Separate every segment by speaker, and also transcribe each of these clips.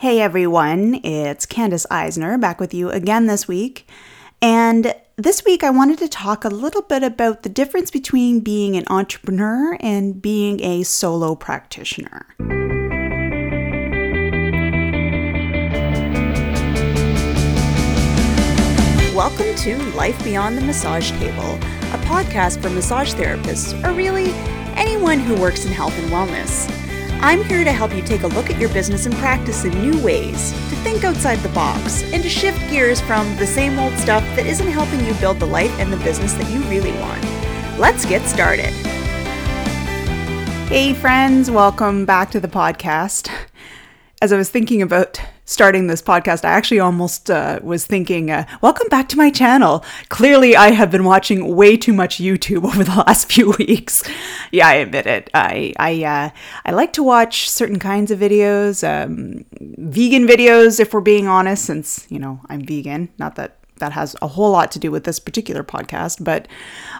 Speaker 1: Hey everyone, it's Candace Eisner back with you again this week. And this week I wanted to talk a little bit about the difference between being an entrepreneur and being a solo practitioner. Welcome to Life Beyond the Massage Table, a podcast for massage therapists, or really anyone who works in health and wellness. I'm here to help you take a look at your business and practice in new ways, to think outside the box, and to shift gears from the same old stuff that isn't helping you build the life and the business that you really want. Let's get started. Hey, friends, welcome back to the podcast. As I was thinking about starting this podcast, I actually almost uh, was thinking, uh, welcome back to my channel. Clearly, I have been watching way too much YouTube over the last few weeks. Yeah, I admit it. I I uh, I like to watch certain kinds of videos, um, vegan videos, if we're being honest, since you know I'm vegan. Not that that has a whole lot to do with this particular podcast, but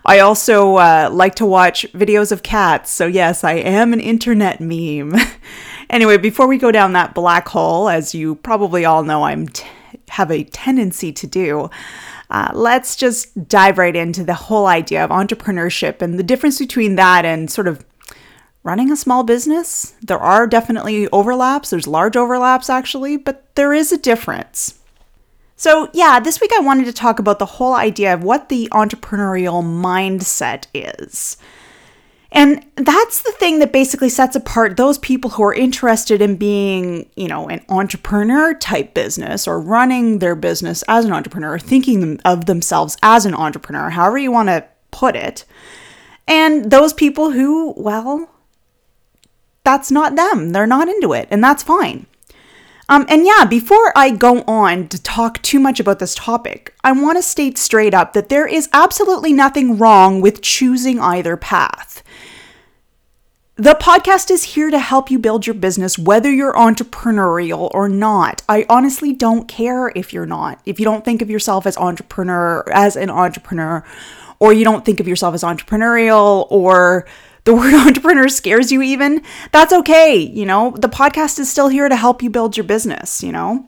Speaker 1: I also uh, like to watch videos of cats. So, yes, I am an internet meme. anyway, before we go down that black hole, as you probably all know, I'm t- have a tendency to do. Uh, let's just dive right into the whole idea of entrepreneurship and the difference between that and sort of running a small business. There are definitely overlaps, there's large overlaps actually, but there is a difference. So, yeah, this week I wanted to talk about the whole idea of what the entrepreneurial mindset is. And that's the thing that basically sets apart those people who are interested in being, you know, an entrepreneur type business or running their business as an entrepreneur, thinking of themselves as an entrepreneur, however you want to put it. And those people who, well, that's not them. They're not into it, and that's fine. Um, and yeah, before I go on to talk too much about this topic, I want to state straight up that there is absolutely nothing wrong with choosing either path. The podcast is here to help you build your business, whether you're entrepreneurial or not. I honestly don't care if you're not. If you don't think of yourself as entrepreneur, as an entrepreneur, or you don't think of yourself as entrepreneurial, or the word entrepreneur scares you even, that's okay. You know, the podcast is still here to help you build your business, you know.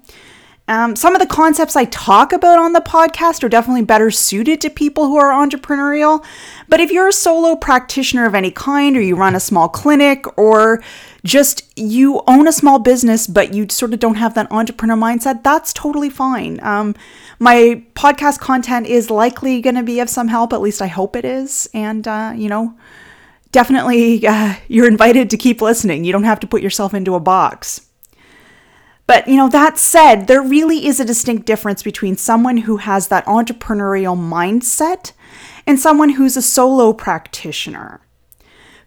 Speaker 1: Um, some of the concepts I talk about on the podcast are definitely better suited to people who are entrepreneurial. But if you're a solo practitioner of any kind, or you run a small clinic, or just you own a small business, but you sort of don't have that entrepreneur mindset, that's totally fine. Um, my podcast content is likely going to be of some help, at least I hope it is. And, uh, you know, definitely uh, you're invited to keep listening. You don't have to put yourself into a box. But, you know, that said, there really is a distinct difference between someone who has that entrepreneurial mindset and someone who's a solo practitioner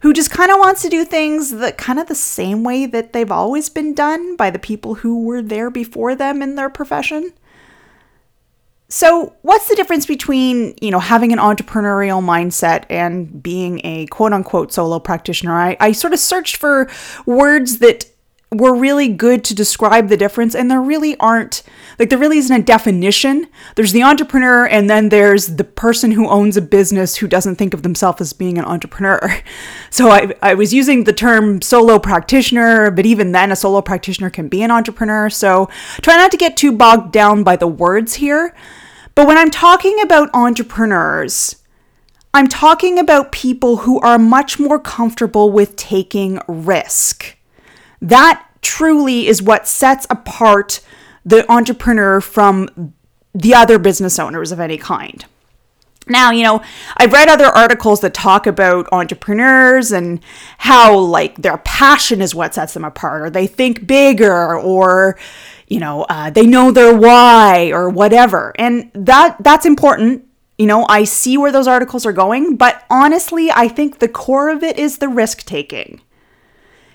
Speaker 1: who just kind of wants to do things that kind of the same way that they've always been done by the people who were there before them in their profession. So, what's the difference between, you know, having an entrepreneurial mindset and being a quote unquote solo practitioner? I, I sort of searched for words that were really good to describe the difference, and there really aren't, like, there really isn't a definition. There's the entrepreneur, and then there's the person who owns a business who doesn't think of themselves as being an entrepreneur. So, I, I was using the term solo practitioner, but even then, a solo practitioner can be an entrepreneur. So, try not to get too bogged down by the words here. But when I'm talking about entrepreneurs, I'm talking about people who are much more comfortable with taking risk. That truly is what sets apart the entrepreneur from the other business owners of any kind. Now, you know, I've read other articles that talk about entrepreneurs and how, like, their passion is what sets them apart, or they think bigger, or, you know, uh, they know their why, or whatever. And that that's important. You know, I see where those articles are going, but honestly, I think the core of it is the risk taking.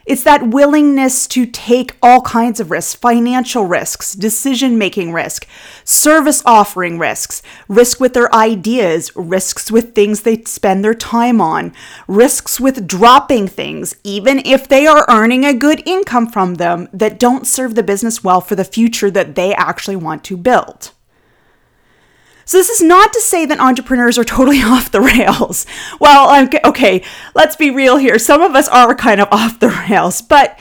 Speaker 1: It's that willingness to take all kinds of risks financial risks, decision making risk, service offering risks, risk with their ideas, risks with things they spend their time on, risks with dropping things, even if they are earning a good income from them that don't serve the business well for the future that they actually want to build. So, this is not to say that entrepreneurs are totally off the rails. Well, okay, let's be real here. Some of us are kind of off the rails, but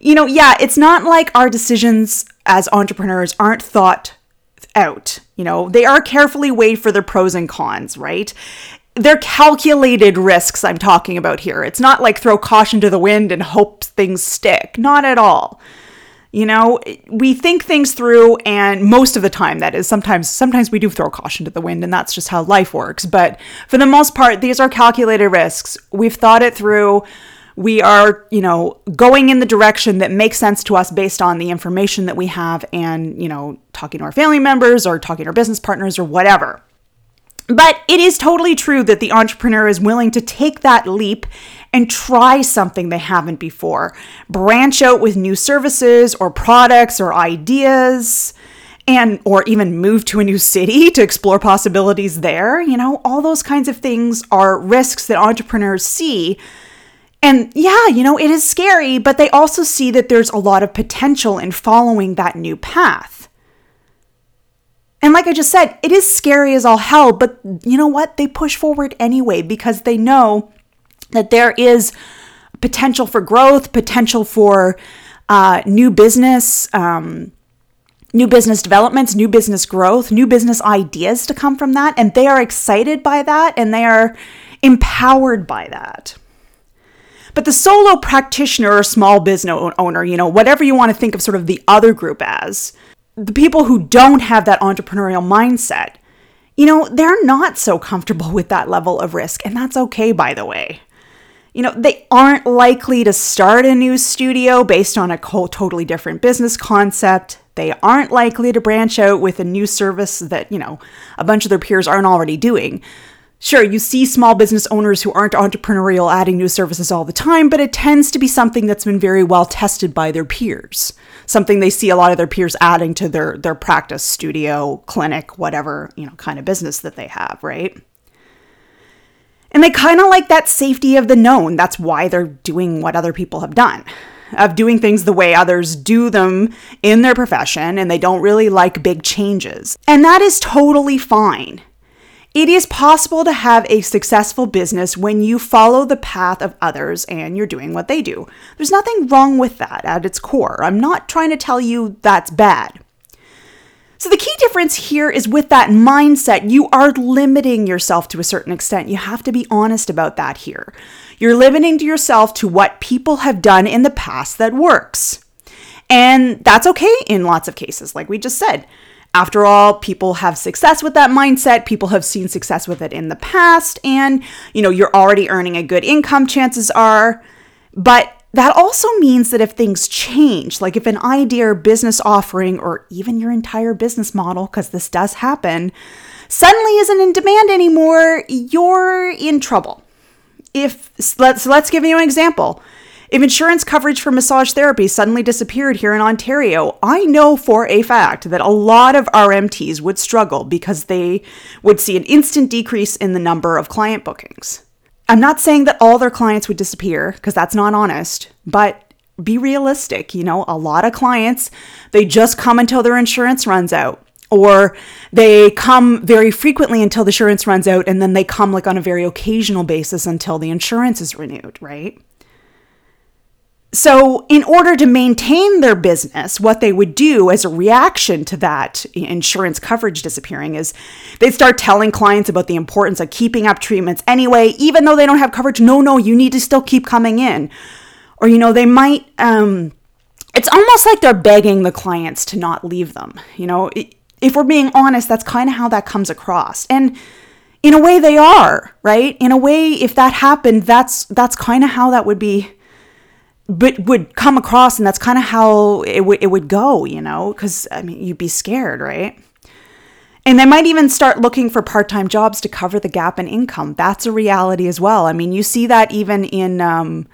Speaker 1: you know, yeah, it's not like our decisions as entrepreneurs aren't thought out. You know, they are carefully weighed for their pros and cons, right? They're calculated risks I'm talking about here. It's not like throw caution to the wind and hope things stick. Not at all. You know, we think things through and most of the time that is sometimes sometimes we do throw caution to the wind and that's just how life works, but for the most part these are calculated risks. We've thought it through. We are, you know, going in the direction that makes sense to us based on the information that we have and, you know, talking to our family members or talking to our business partners or whatever. But it is totally true that the entrepreneur is willing to take that leap and try something they haven't before, branch out with new services or products or ideas and or even move to a new city to explore possibilities there, you know, all those kinds of things are risks that entrepreneurs see. And yeah, you know, it is scary, but they also see that there's a lot of potential in following that new path. And like I just said, it is scary as all hell, but you know what? They push forward anyway because they know that there is potential for growth, potential for uh, new business, um, new business developments, new business growth, new business ideas to come from that. And they are excited by that and they are empowered by that. But the solo practitioner or small business owner, you know, whatever you want to think of sort of the other group as, the people who don't have that entrepreneurial mindset, you know, they're not so comfortable with that level of risk. And that's okay, by the way. You know, they aren't likely to start a new studio based on a totally different business concept. They aren't likely to branch out with a new service that, you know, a bunch of their peers aren't already doing. Sure, you see small business owners who aren't entrepreneurial adding new services all the time, but it tends to be something that's been very well tested by their peers. Something they see a lot of their peers adding to their their practice, studio, clinic, whatever, you know, kind of business that they have, right? And they kind of like that safety of the known. That's why they're doing what other people have done, of doing things the way others do them in their profession, and they don't really like big changes. And that is totally fine. It is possible to have a successful business when you follow the path of others and you're doing what they do. There's nothing wrong with that at its core. I'm not trying to tell you that's bad. So, the key difference here is with that mindset, you are limiting yourself to a certain extent. You have to be honest about that here. You're limiting to yourself to what people have done in the past that works. And that's okay in lots of cases, like we just said. After all, people have success with that mindset. People have seen success with it in the past. And, you know, you're already earning a good income, chances are. But that also means that if things change, like if an idea or business offering or even your entire business model, because this does happen, suddenly isn't in demand anymore, you're in trouble. If let's let's give you an example. If insurance coverage for massage therapy suddenly disappeared here in Ontario, I know for a fact that a lot of RMTs would struggle because they would see an instant decrease in the number of client bookings. I'm not saying that all their clients would disappear because that's not honest, but be realistic. You know, a lot of clients, they just come until their insurance runs out or they come very frequently until the insurance runs out and then they come like on a very occasional basis until the insurance is renewed, right? So, in order to maintain their business, what they would do as a reaction to that insurance coverage disappearing is they'd start telling clients about the importance of keeping up treatments anyway, even though they don't have coverage. No, no, you need to still keep coming in. Or, you know, they might, um, it's almost like they're begging the clients to not leave them. You know, if we're being honest, that's kind of how that comes across. And in a way, they are, right? In a way, if that happened, that's that's kind of how that would be but would come across and that's kind of how it would it would go you know? Because i mean you'd be scared right? And they might even start looking for part-time jobs to cover the gap in income. That's a reality as well. I mean you see that even in um,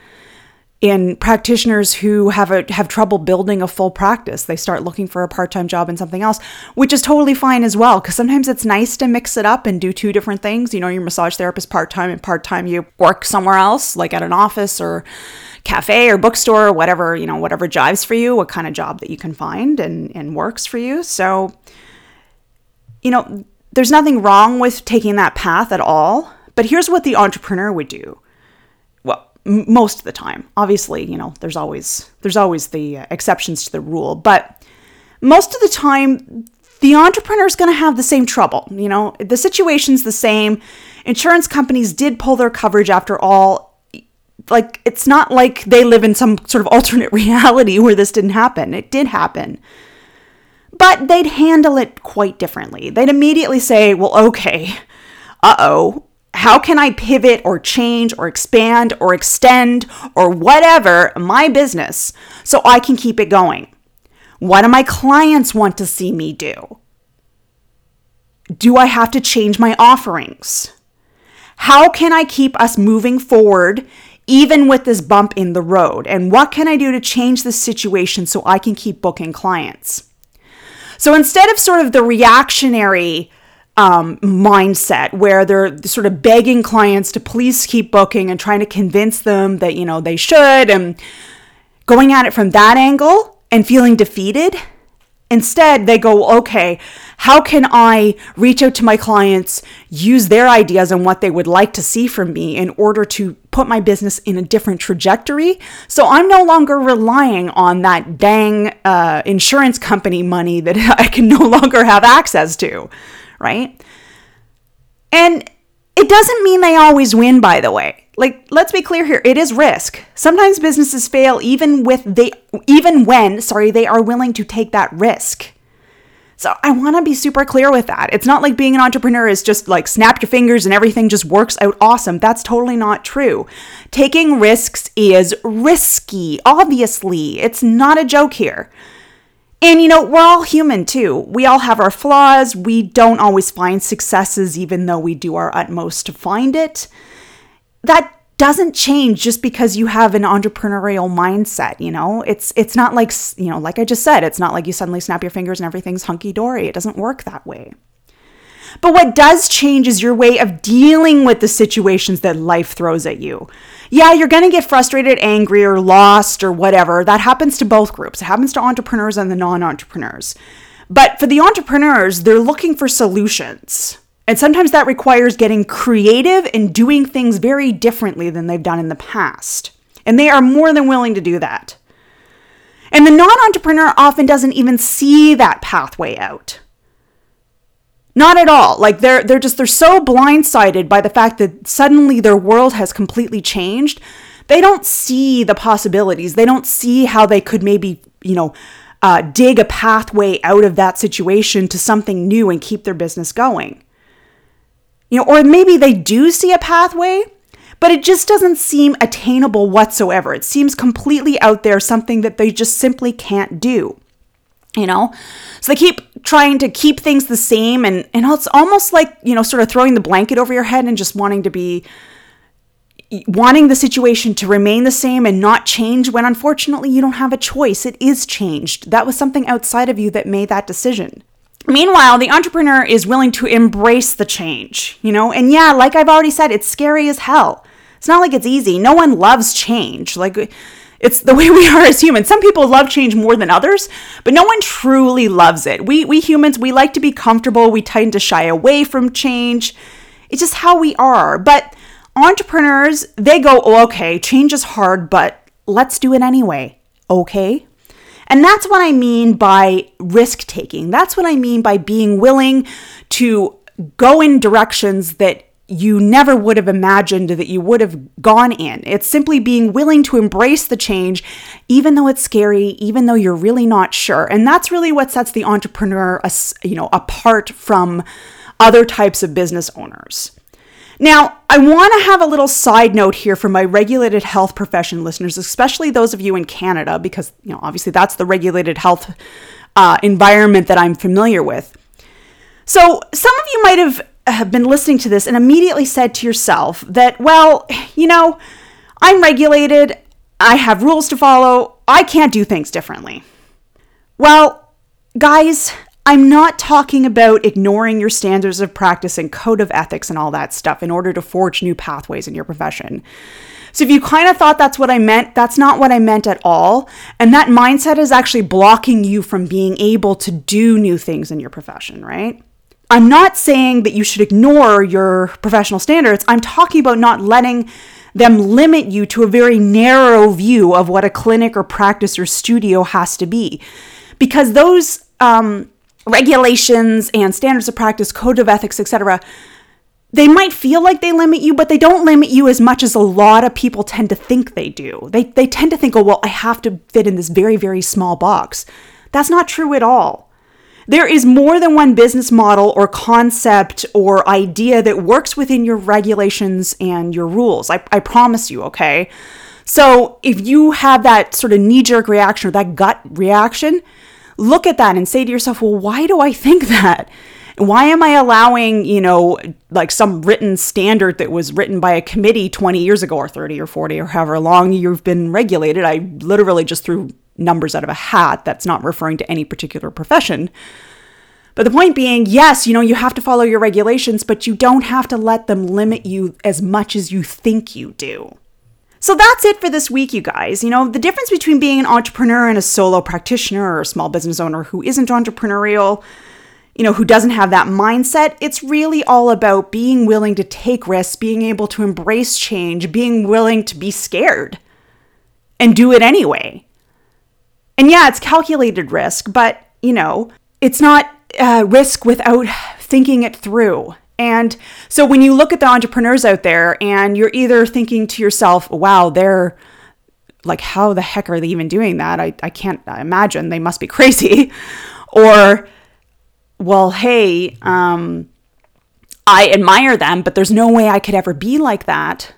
Speaker 1: in practitioners who have a have trouble building a full practice they start looking for a part-time job in something else which is totally fine as well because sometimes it's nice to mix it up and do two different things you know your massage therapist part-time and part-time you work somewhere else like at an office or cafe or bookstore or whatever, you know, whatever jives for you, what kind of job that you can find and, and works for you. So, you know, there's nothing wrong with taking that path at all. But here's what the entrepreneur would do. Most of the time. Obviously, you know, there's always there's always the uh, exceptions to the rule, but most of the time the entrepreneur is going to have the same trouble. You know, the situation's the same. Insurance companies did pull their coverage after all. Like, it's not like they live in some sort of alternate reality where this didn't happen. It did happen. But they'd handle it quite differently. They'd immediately say, well, okay, uh oh, how can I pivot or change or expand or extend or whatever my business so I can keep it going? What do my clients want to see me do? Do I have to change my offerings? How can I keep us moving forward even with this bump in the road? And what can I do to change the situation so I can keep booking clients? So instead of sort of the reactionary um, mindset where they're sort of begging clients to please keep booking and trying to convince them that, you know, they should and going at it from that angle, and feeling defeated. Instead, they go, okay, how can I reach out to my clients, use their ideas and what they would like to see from me in order to put my business in a different trajectory? So I'm no longer relying on that dang uh, insurance company money that I can no longer have access to, right? And it doesn't mean they always win, by the way. Like let's be clear here it is risk. Sometimes businesses fail even with they even when sorry they are willing to take that risk. So i want to be super clear with that. It's not like being an entrepreneur is just like snap your fingers and everything just works out awesome. That's totally not true. Taking risks is risky obviously. It's not a joke here and you know, we're all human too. We all have our flaws. We don't always find successes, even though we do our utmost to find it that doesn't change just because you have an entrepreneurial mindset you know it's it's not like you know like i just said it's not like you suddenly snap your fingers and everything's hunky dory it doesn't work that way but what does change is your way of dealing with the situations that life throws at you. Yeah, you're going to get frustrated, angry, or lost, or whatever. That happens to both groups. It happens to entrepreneurs and the non entrepreneurs. But for the entrepreneurs, they're looking for solutions. And sometimes that requires getting creative and doing things very differently than they've done in the past. And they are more than willing to do that. And the non entrepreneur often doesn't even see that pathway out. Not at all. Like they're they're just they're so blindsided by the fact that suddenly their world has completely changed. They don't see the possibilities. They don't see how they could maybe, you know, uh, dig a pathway out of that situation to something new and keep their business going. You know, or maybe they do see a pathway, but it just doesn't seem attainable whatsoever. It seems completely out there, something that they just simply can't do. You know? So they keep trying to keep things the same and and it's almost like, you know, sort of throwing the blanket over your head and just wanting to be wanting the situation to remain the same and not change when unfortunately you don't have a choice. It is changed. That was something outside of you that made that decision. Meanwhile, the entrepreneur is willing to embrace the change, you know? And yeah, like I've already said, it's scary as hell. It's not like it's easy. No one loves change. Like it's the way we are as humans. Some people love change more than others, but no one truly loves it. We we humans, we like to be comfortable. We tend to shy away from change. It's just how we are. But entrepreneurs, they go, oh, "Okay, change is hard, but let's do it anyway." Okay? And that's what I mean by risk taking. That's what I mean by being willing to go in directions that you never would have imagined that you would have gone in. It's simply being willing to embrace the change, even though it's scary, even though you're really not sure. And that's really what sets the entrepreneur, you know, apart from other types of business owners. Now, I want to have a little side note here for my regulated health profession listeners, especially those of you in Canada, because you know obviously that's the regulated health uh, environment that I'm familiar with. So, some of you might have have been listening to this and immediately said to yourself that, well, you know, I'm regulated, I have rules to follow, I can't do things differently. Well, guys, I'm not talking about ignoring your standards of practice and code of ethics and all that stuff in order to forge new pathways in your profession. So if you kind of thought that's what I meant, that's not what I meant at all. And that mindset is actually blocking you from being able to do new things in your profession, right? I'm not saying that you should ignore your professional standards. I'm talking about not letting them limit you to a very narrow view of what a clinic or practice or studio has to be. Because those um, regulations and standards of practice, code of ethics, etc., they might feel like they limit you, but they don't limit you as much as a lot of people tend to think they do. They, they tend to think, oh, well, I have to fit in this very, very small box. That's not true at all. There is more than one business model or concept or idea that works within your regulations and your rules. I, I promise you, okay? So if you have that sort of knee jerk reaction or that gut reaction, look at that and say to yourself, well, why do I think that? Why am I allowing, you know, like some written standard that was written by a committee 20 years ago or 30 or 40 or however long you've been regulated? I literally just threw numbers out of a hat. That's not referring to any particular profession. But the point being, yes, you know, you have to follow your regulations, but you don't have to let them limit you as much as you think you do. So that's it for this week, you guys. You know, the difference between being an entrepreneur and a solo practitioner or a small business owner who isn't entrepreneurial, you know, who doesn't have that mindset, it's really all about being willing to take risks, being able to embrace change, being willing to be scared and do it anyway. And yeah, it's calculated risk, but, you know, it's not uh, risk without thinking it through. And so when you look at the entrepreneurs out there and you're either thinking to yourself, wow, they're like, how the heck are they even doing that? I, I can't imagine. They must be crazy. or, well, hey, um, I admire them, but there's no way I could ever be like that.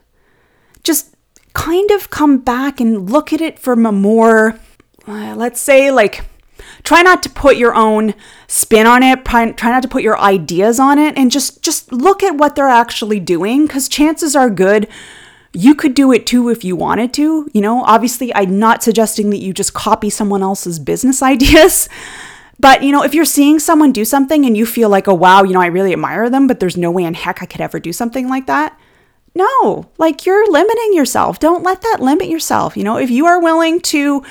Speaker 1: Just kind of come back and look at it from a more, uh, let's say, like, try not to put your own spin on it try not to put your ideas on it and just just look at what they're actually doing because chances are good you could do it too if you wanted to you know? Obviously i'm not suggesting that you just copy someone else's business ideas but you know if you're seeing someone do something and you feel like oh wow you know i really admire them but there's no way in heck i could ever do something like that no like you're limiting yourself. Don't let that limit yourself you know? If you are willing to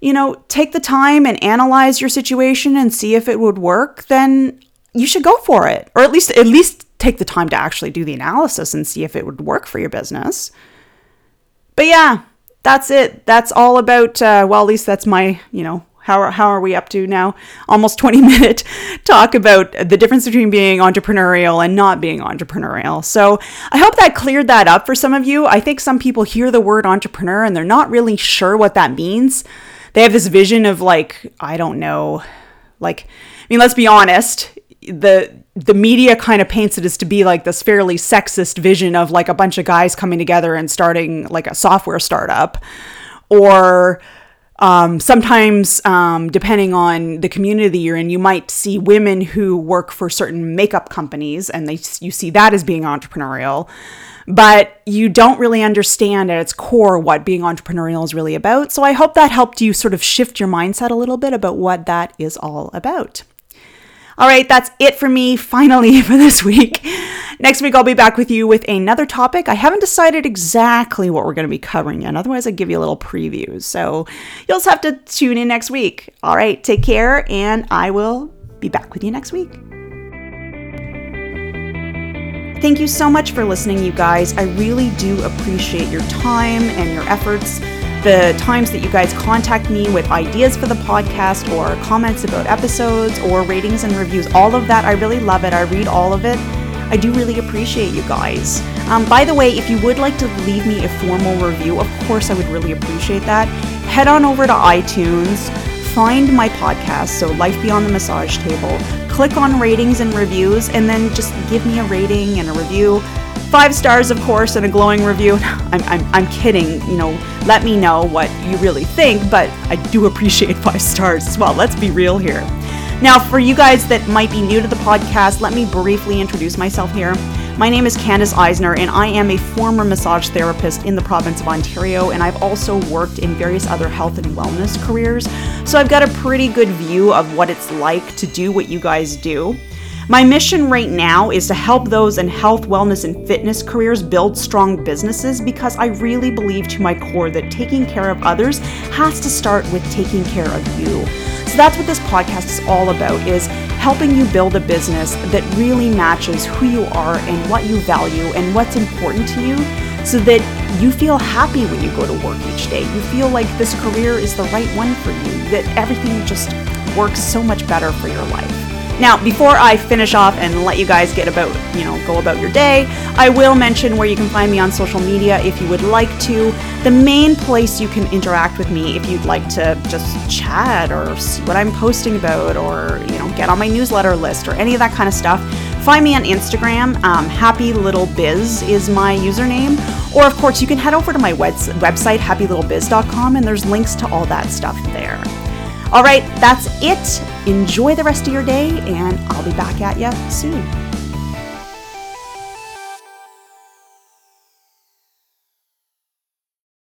Speaker 1: you know, take the time and analyze your situation and see if it would work, then you should go for it. Or at least at least take the time to actually do the analysis and see if it would work for your business. But yeah, that's it. That's all about uh, well, at least that's my, you know, how are, how are we up to now? Almost 20 minute talk about the difference between being entrepreneurial and not being entrepreneurial. So I hope that cleared that up for some of you. I think some people hear the word entrepreneur and they're not really sure what that means they have this vision of like I don't know, like I mean, let's be honest, the the media kind of paints it as to be like this fairly sexist vision of like a bunch of guys coming together and starting like a software startup. Or um, sometimes um, depending on the community you're in you might see women who work for certain makeup companies and they you see that as being entrepreneurial but you don't really understand at its core what being entrepreneurial is really about. So I hope that helped you sort of shift your mindset a little bit about what that is all about. All right, that's it for me finally for this week. Next week, I'll be back with you with another topic. I haven't decided exactly what we're going to be covering yet. Otherwise, I'd give you a little preview. So you'll just have to tune in next week. All right, take care, and I will be back with you next week. Thank you so much for listening, you guys. I really do appreciate your time and your efforts. The times that you guys contact me with ideas for the podcast or comments about episodes or ratings and reviews, all of that, I really love it. I read all of it. I do really appreciate you guys. Um, by the way, if you would like to leave me a formal review, of course, I would really appreciate that. Head on over to iTunes, find my podcast, so Life Beyond the Massage Table click on ratings and reviews and then just give me a rating and a review. Five stars, of course, and a glowing review. I'm, I'm, I'm kidding, you know, let me know what you really think, but I do appreciate five stars as well. Let's be real here. Now, for you guys that might be new to the podcast, let me briefly introduce myself here. My name is Candace Eisner, and I am a former massage therapist in the province of Ontario, and I've also worked in various other health and wellness careers. So I've got a pretty good view of what it's like to do what you guys do. My mission right now is to help those in health, wellness, and fitness careers build strong businesses because I really believe to my core that taking care of others has to start with taking care of you. So that's what this podcast is all about is helping you build a business that really matches who you are and what you value and what's important to you so that you feel happy when you go to work each day. You feel like this career is the right one for you, that everything just works so much better for your life. Now, before I finish off and let you guys get about, you know, go about your day, I will mention where you can find me on social media if you would like to. The main place you can interact with me if you'd like to just chat or see what I'm posting about or, you know, get on my newsletter list or any of that kind of stuff. Find me on Instagram. Um, Happy Little Biz is my username. Or, of course, you can head over to my website, happylittlebiz.com, and there's links to all that stuff there. All right, that's it. Enjoy the rest of your day, and I'll be back at you soon.